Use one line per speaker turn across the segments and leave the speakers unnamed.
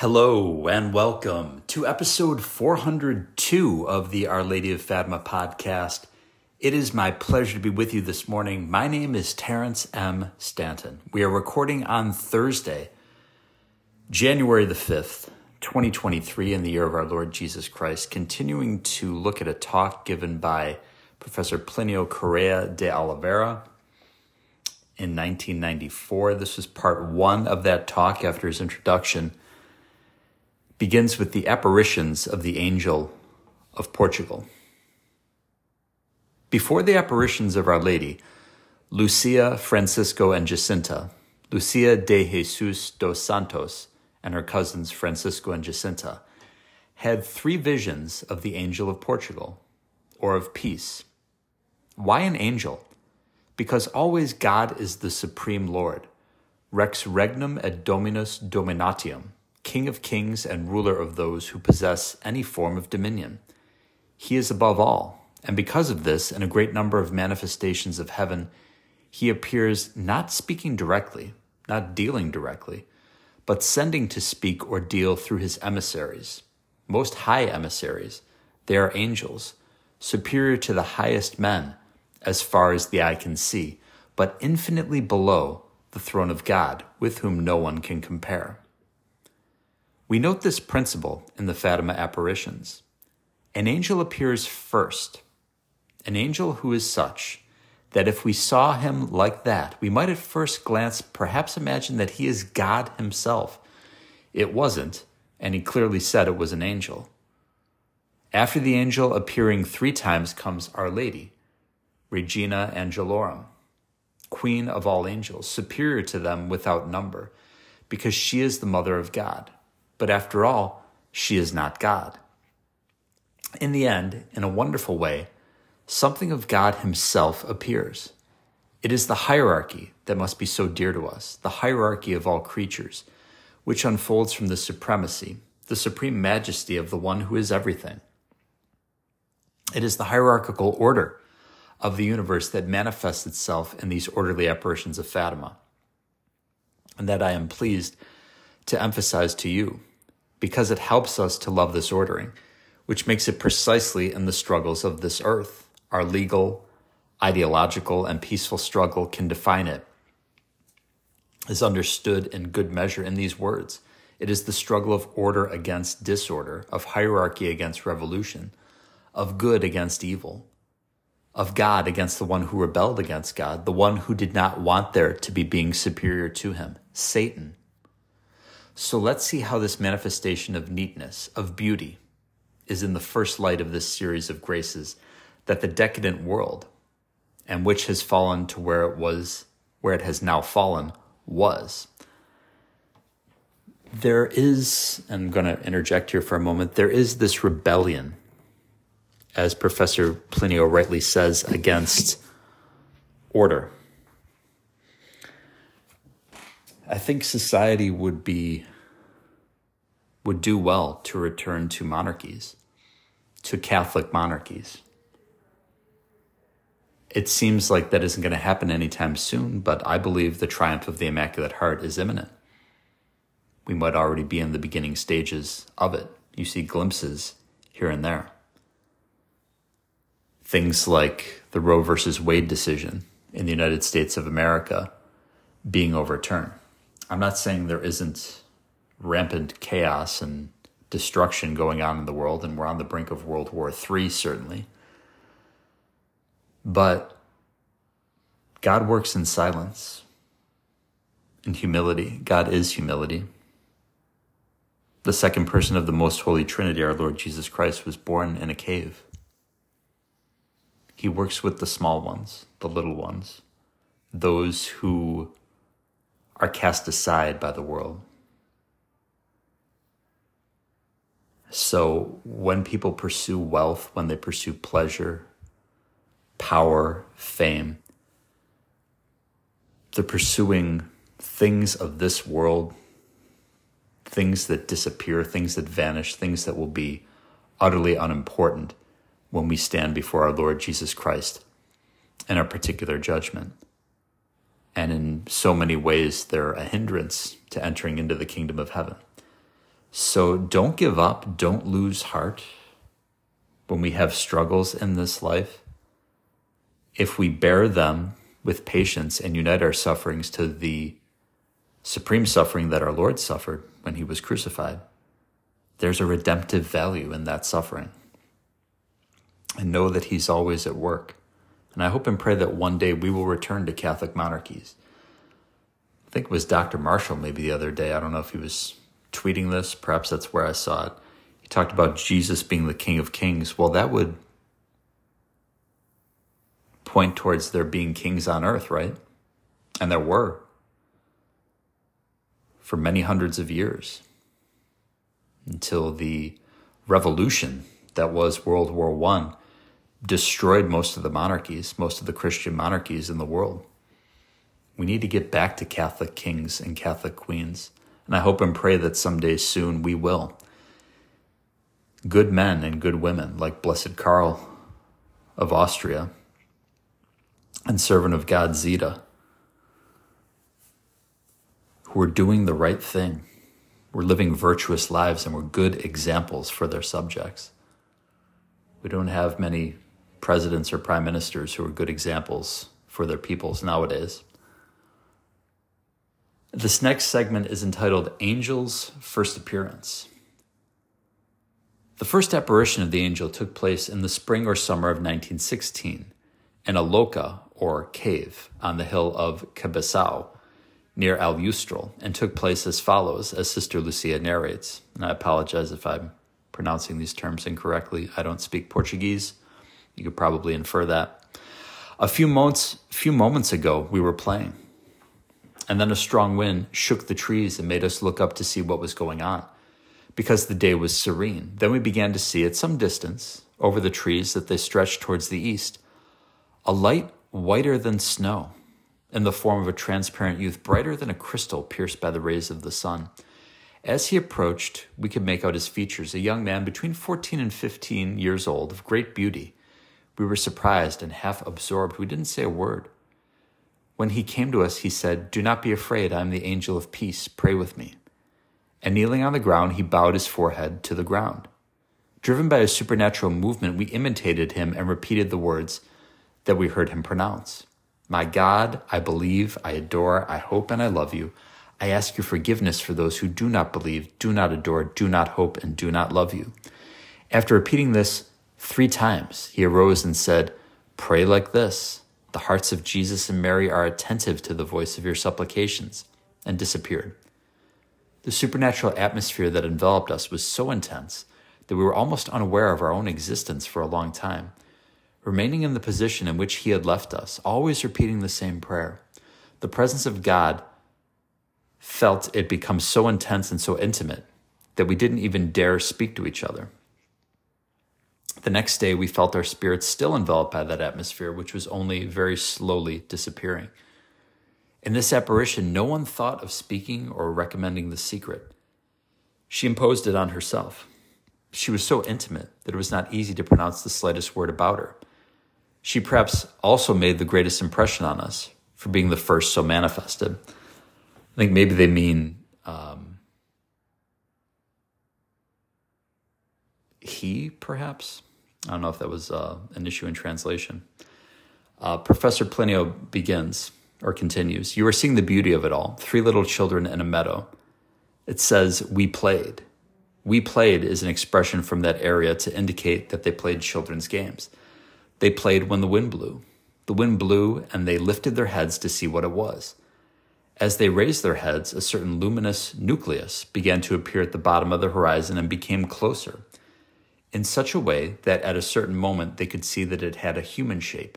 Hello and welcome to episode 402 of the Our Lady of Fatima podcast. It is my pleasure to be with you this morning. My name is Terrence M. Stanton. We are recording on Thursday, January the 5th, 2023, in the year of our Lord Jesus Christ, continuing to look at a talk given by Professor Plinio Correa de Oliveira in 1994. This was part one of that talk after his introduction begins with the apparitions of the angel of Portugal. Before the apparitions of Our Lady, Lucia, Francisco, and Jacinta, Lucia de Jesus dos Santos and her cousins Francisco and Jacinta, had three visions of the angel of Portugal, or of peace. Why an angel? Because always God is the supreme Lord, rex regnum et dominus dominantium, King of kings and ruler of those who possess any form of dominion. He is above all, and because of this in a great number of manifestations of heaven, he appears not speaking directly, not dealing directly, but sending to speak or deal through his emissaries, most high emissaries. They are angels, superior to the highest men as far as the eye can see, but infinitely below the throne of God, with whom no one can compare. We note this principle in the Fatima apparitions. An angel appears first, an angel who is such that if we saw him like that, we might at first glance perhaps imagine that he is God himself. It wasn't, and he clearly said it was an angel. After the angel appearing three times comes Our Lady, Regina Angelorum, Queen of all angels, superior to them without number, because she is the Mother of God. But after all, she is not God. In the end, in a wonderful way, something of God Himself appears. It is the hierarchy that must be so dear to us, the hierarchy of all creatures, which unfolds from the supremacy, the supreme majesty of the one who is everything. It is the hierarchical order of the universe that manifests itself in these orderly apparitions of Fatima, and that I am pleased to emphasize to you because it helps us to love this ordering, which makes it precisely in the struggles of this earth. Our legal, ideological, and peaceful struggle can define it, is understood in good measure in these words. It is the struggle of order against disorder, of hierarchy against revolution, of good against evil, of God against the one who rebelled against God, the one who did not want there to be being superior to him, Satan so let's see how this manifestation of neatness, of beauty, is in the first light of this series of graces that the decadent world, and which has fallen to where it was, where it has now fallen, was. There is, I'm going to interject here for a moment, there is this rebellion, as Professor Plinio rightly says, against order. I think society would be would do well to return to monarchies, to Catholic monarchies. It seems like that isn't going to happen anytime soon, but I believe the triumph of the Immaculate Heart is imminent. We might already be in the beginning stages of it. You see glimpses here and there. Things like the Roe versus Wade decision in the United States of America being overturned. I'm not saying there isn't rampant chaos and destruction going on in the world, and we're on the brink of World War III, certainly. But God works in silence, in humility. God is humility. The second person of the most holy Trinity, our Lord Jesus Christ, was born in a cave. He works with the small ones, the little ones, those who are cast aside by the world. So when people pursue wealth, when they pursue pleasure, power, fame, they're pursuing things of this world, things that disappear, things that vanish, things that will be utterly unimportant when we stand before our Lord Jesus Christ in our particular judgment. And in so many ways, they're a hindrance to entering into the kingdom of heaven. So don't give up, don't lose heart when we have struggles in this life. If we bear them with patience and unite our sufferings to the supreme suffering that our Lord suffered when he was crucified, there's a redemptive value in that suffering. And know that he's always at work. And I hope and pray that one day we will return to Catholic monarchies. I think it was Dr. Marshall maybe the other day. I don't know if he was tweeting this. Perhaps that's where I saw it. He talked about Jesus being the King of Kings. Well, that would point towards there being kings on earth, right? And there were for many hundreds of years until the revolution that was World War One destroyed most of the monarchies, most of the Christian monarchies in the world. We need to get back to Catholic kings and Catholic queens, and I hope and pray that someday soon we will. Good men and good women like Blessed Karl of Austria and servant of God Zita, who are doing the right thing, were living virtuous lives, and were good examples for their subjects. We don't have many presidents or prime ministers who are good examples for their peoples nowadays. This next segment is entitled Angel's First Appearance. The first apparition of the angel took place in the spring or summer of 1916 in a loca or cave on the hill of Cabeçao near Aljustrel and took place as follows, as Sister Lucia narrates. And I apologize if I'm pronouncing these terms incorrectly. I don't speak Portuguese. You could probably infer that. A few moments, few moments ago, we were playing, and then a strong wind shook the trees and made us look up to see what was going on, because the day was serene. Then we began to see at some distance, over the trees that they stretched towards the east, a light whiter than snow, in the form of a transparent youth, brighter than a crystal pierced by the rays of the sun. As he approached, we could make out his features, a young man between 14 and 15 years old, of great beauty we were surprised and half absorbed. We didn't say a word. When he came to us, he said, Do not be afraid. I am the angel of peace. Pray with me. And kneeling on the ground, he bowed his forehead to the ground. Driven by a supernatural movement, we imitated him and repeated the words that we heard him pronounce My God, I believe, I adore, I hope, and I love you. I ask your forgiveness for those who do not believe, do not adore, do not hope, and do not love you. After repeating this Three times he arose and said, Pray like this. The hearts of Jesus and Mary are attentive to the voice of your supplications, and disappeared. The supernatural atmosphere that enveloped us was so intense that we were almost unaware of our own existence for a long time, remaining in the position in which he had left us, always repeating the same prayer. The presence of God felt it become so intense and so intimate that we didn't even dare speak to each other. The next day, we felt our spirits still enveloped by that atmosphere, which was only very slowly disappearing. In this apparition, no one thought of speaking or recommending the secret. She imposed it on herself. She was so intimate that it was not easy to pronounce the slightest word about her. She perhaps also made the greatest impression on us for being the first so manifested. I think maybe they mean he, perhaps. I don't know if that was uh, an issue in translation. Uh, Professor Plinio begins or continues You are seeing the beauty of it all. Three little children in a meadow. It says, We played. We played is an expression from that area to indicate that they played children's games. They played when the wind blew. The wind blew, and they lifted their heads to see what it was. As they raised their heads, a certain luminous nucleus began to appear at the bottom of the horizon and became closer in such a way that at a certain moment they could see that it had a human shape.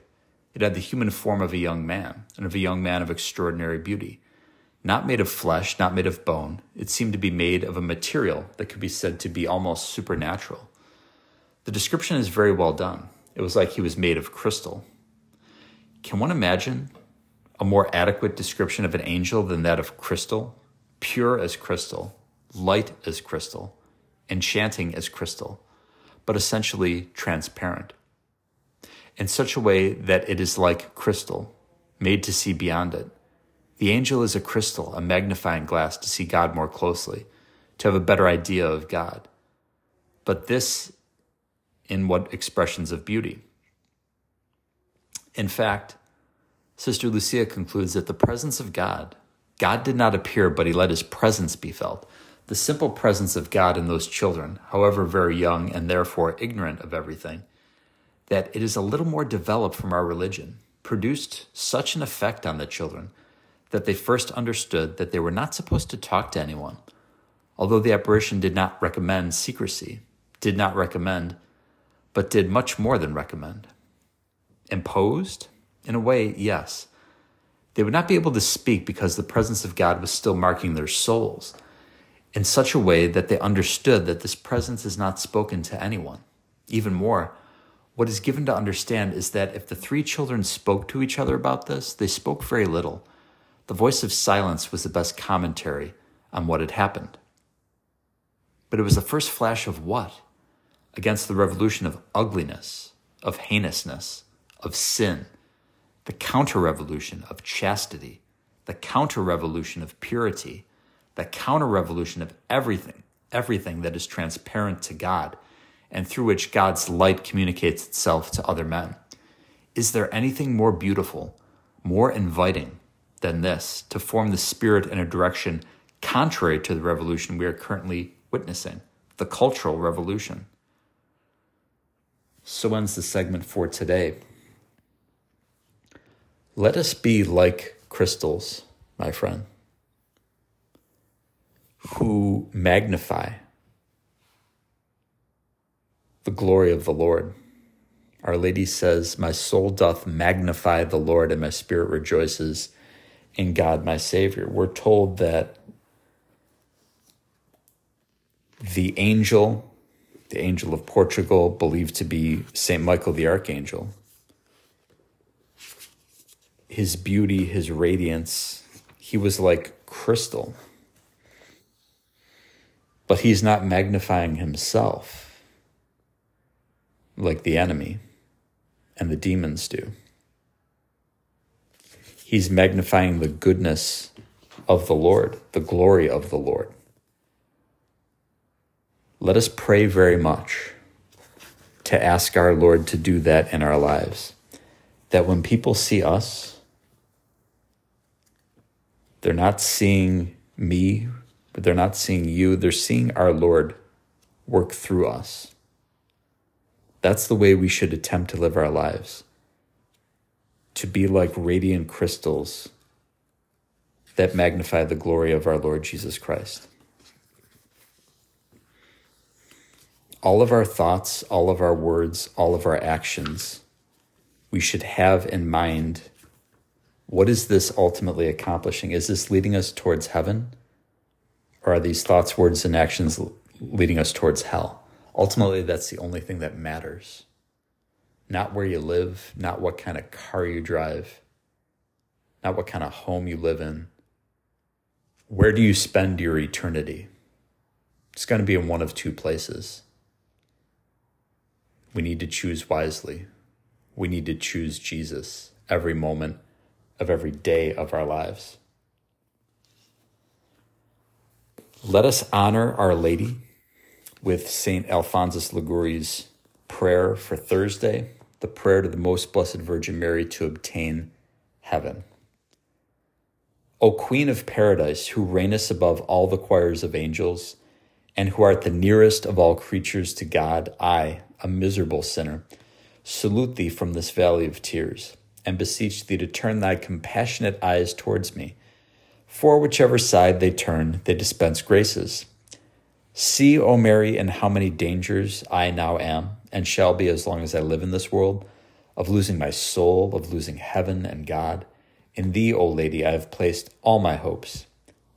It had the human form of a young man, and of a young man of extraordinary beauty. Not made of flesh, not made of bone, it seemed to be made of a material that could be said to be almost supernatural. The description is very well done. It was like he was made of crystal. Can one imagine a more adequate description of an angel than that of crystal? Pure as crystal, light as crystal, enchanting as crystal but essentially transparent, in such a way that it is like crystal, made to see beyond it. The angel is a crystal, a magnifying glass to see God more closely, to have a better idea of God. But this in what expressions of beauty? In fact, Sister Lucia concludes that the presence of God, God did not appear, but he let his presence be felt. The simple presence of God in those children, however very young and therefore ignorant of everything, that it is a little more developed from our religion, produced such an effect on the children that they first understood that they were not supposed to talk to anyone. Although the apparition did not recommend secrecy, did not recommend, but did much more than recommend. Imposed? In a way, yes. They would not be able to speak because the presence of God was still marking their souls in such a way that they understood that this presence is not spoken to anyone. Even more, what is given to understand is that if the three children spoke to each other about this, they spoke very little. The voice of silence was the best commentary on what had happened. But it was the first flash of what? Against the revolution of ugliness, of heinousness, of sin, the counter revolution of chastity, the counter revolution of purity, the counter revolution of everything, everything that is transparent to God and through which God's light communicates itself to other men. Is there anything more beautiful, more inviting than this to form the spirit in a direction contrary to the revolution we are currently witnessing, the cultural revolution? So ends the segment for today. Let us be like crystals, my friend, who magnify the glory of the Lord. Our Lady says, My soul doth magnify the Lord, and my spirit rejoices in God my Savior. We're told that the angel, the angel of Portugal, believed to be St. Michael the Archangel, his beauty, his radiance, he was like crystal. But he's not magnifying himself like the enemy and the demons do. He's magnifying the goodness of the Lord, the glory of the Lord. Let us pray very much to ask our Lord to do that in our lives. That when people see us, they're not seeing me, but they're not seeing you. They're seeing our Lord work through us. That's the way we should attempt to live our lives. To be like radiant crystals that magnify the glory of our Lord Jesus Christ. All of our thoughts, all of our words, all of our actions, we should have in mind what is this ultimately accomplishing? Is this leading us towards heaven? Or are these thoughts, words, and actions leading us towards hell? Ultimately, that's the only thing that matters. Not where you live, not what kind of car you drive, not what kind of home you live in. Where do you spend your eternity? It's going to be in one of two places. We need to choose wisely. We need to choose Jesus every moment of every day of our lives. Let us honor Our Lady with St. Alphonsus Liguori's prayer for Thursday, the prayer to the Most Blessed Virgin Mary to obtain heaven. O Queen of Paradise, who reignest above all the choirs of angels, and who art the nearest of all creatures to God, I, a miserable sinner, salute thee from this valley of tears, and beseech thee to turn thy compassionate eyes towards me. For whichever side they turn, they dispense graces. See, O Mary, in how many dangers I now am, and shall be as long as I live in this world, of losing my soul, of losing heaven and God. In thee, O Lady, I have placed all my hopes.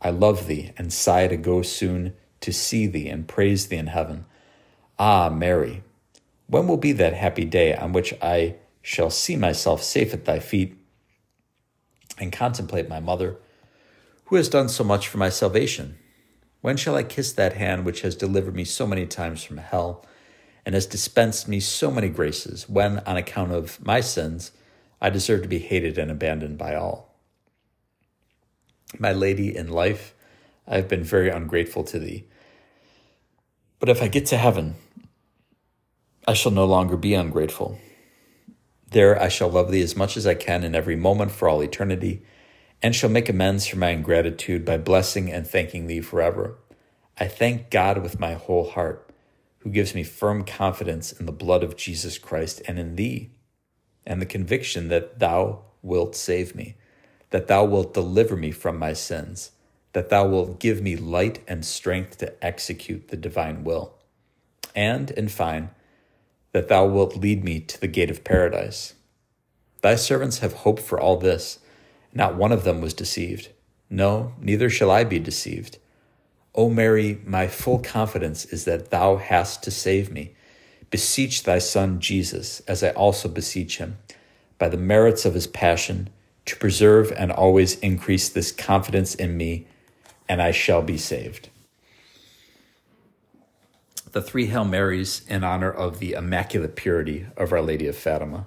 I love thee, and sigh to go soon to see thee and praise thee in heaven. Ah, Mary, when will be that happy day on which I shall see myself safe at thy feet and contemplate my mother, who has done so much for my salvation? When shall I kiss that hand which has delivered me so many times from hell and has dispensed me so many graces, when, on account of my sins, I deserve to be hated and abandoned by all? My lady in life, I have been very ungrateful to thee, But if I get to heaven, I shall no longer be ungrateful. There I shall love thee as much as I can in every moment for all eternity, and shall make amends for my ingratitude by blessing and thanking thee forever. I thank God with my whole heart, who gives me firm confidence in the blood of Jesus Christ and in thee, and the conviction that thou wilt save me, that thou wilt deliver me from my sins, that thou wilt give me light and strength to execute the divine will, and, in fine, that thou wilt lead me to the gate of paradise. Thy servants have hoped for all this. Not one of them was deceived. No, neither shall I be deceived. O Mary, my full confidence is that thou hast to save me. Beseech thy Son Jesus, as I also beseech him, by the merits of his passion, to preserve and always increase this confidence in me, and I shall be saved the three Hail Marys in honor of the Immaculate Purity of Our Lady of Fatima.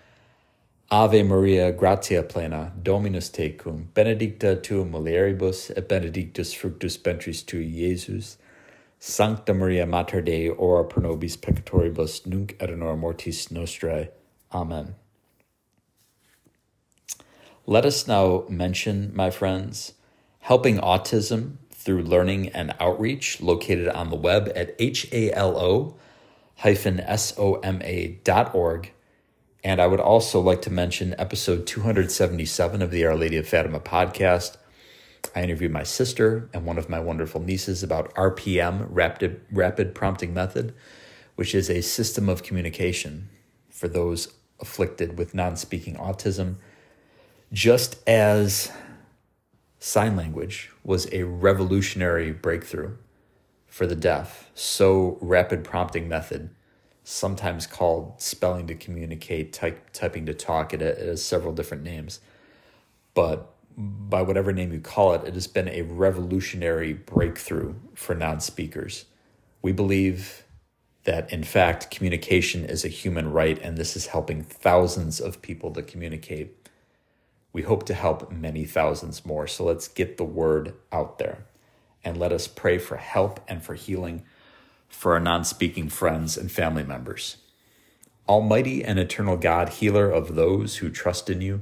Ave Maria, gratia plena, Dominus tecum, benedicta tu mulieribus, et benedictus fructus ventris tui, Iesus. Sancta Maria Mater Dei, ora pro nobis peccatoribus, nunc et in hora mortis nostrae. Amen. Let us now mention, my friends, helping autism through learning and outreach located on the web at halo soma.org. And I would also like to mention episode 277 of the Our Lady of Fatima podcast. I interviewed my sister and one of my wonderful nieces about RPM, rapid, rapid prompting method, which is a system of communication for those afflicted with non speaking autism. Just as sign language was a revolutionary breakthrough for the deaf. So, rapid prompting method, sometimes called spelling to communicate, typing to talk, it, it has several different names. But by whatever name you call it, it has been a revolutionary breakthrough for non speakers. We believe that, in fact, communication is a human right, and this is helping thousands of people to communicate we hope to help many thousands more. So let's get the word out there and let us pray for help and for healing for our non speaking friends and family members. Almighty and eternal God, healer of those who trust in you,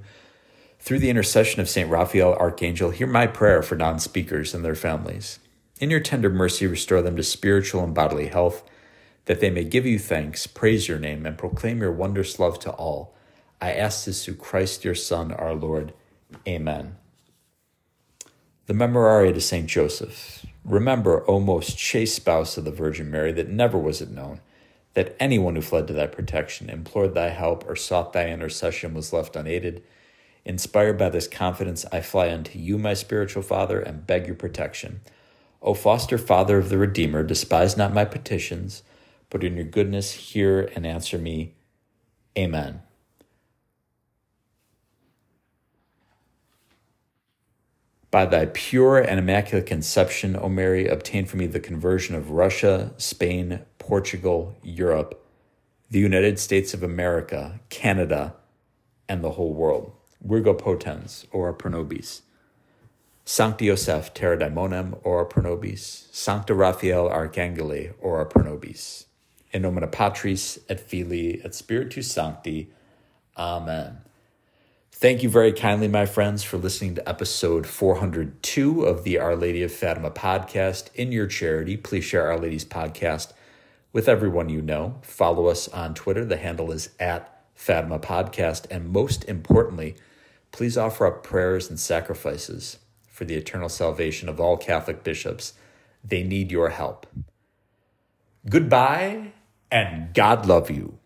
through the intercession of St. Raphael, Archangel, hear my prayer for non speakers and their families. In your tender mercy, restore them to spiritual and bodily health, that they may give you thanks, praise your name, and proclaim your wondrous love to all I ask this through Christ your Son, our Lord. Amen. The Memorare to St. Joseph. Remember, O most chaste spouse of the Virgin Mary, that never was it known that anyone who fled to thy protection, implored thy help, or sought thy intercession was left unaided. Inspired by this confidence, I fly unto you, my spiritual Father, and beg your protection. O foster Father of the Redeemer, despise not my petitions, but in your goodness hear and answer me. Amen. By thy pure and immaculate conception, O Mary, obtain for me the conversion of Russia, Spain, Portugal, Europe, the United States of America, Canada, and the whole world. Virgo potens, ora pro nobis. Sancti Joseph terror daemonum, ora pro nobis. Sancta Raphael archangeli, ora pro nobis. In nomine Patris et Filii et Spiritus Sancti. Amen. Thank you very kindly, my friends, for listening to episode 402 of the Our Lady of Fatima podcast. In your charity, please share Our Lady's podcast with everyone you know. Follow us on Twitter. The handle is at Fatima Podcast. And most importantly, please offer up prayers and sacrifices for the eternal salvation of all Catholic bishops. They need your help. Goodbye, and God love you.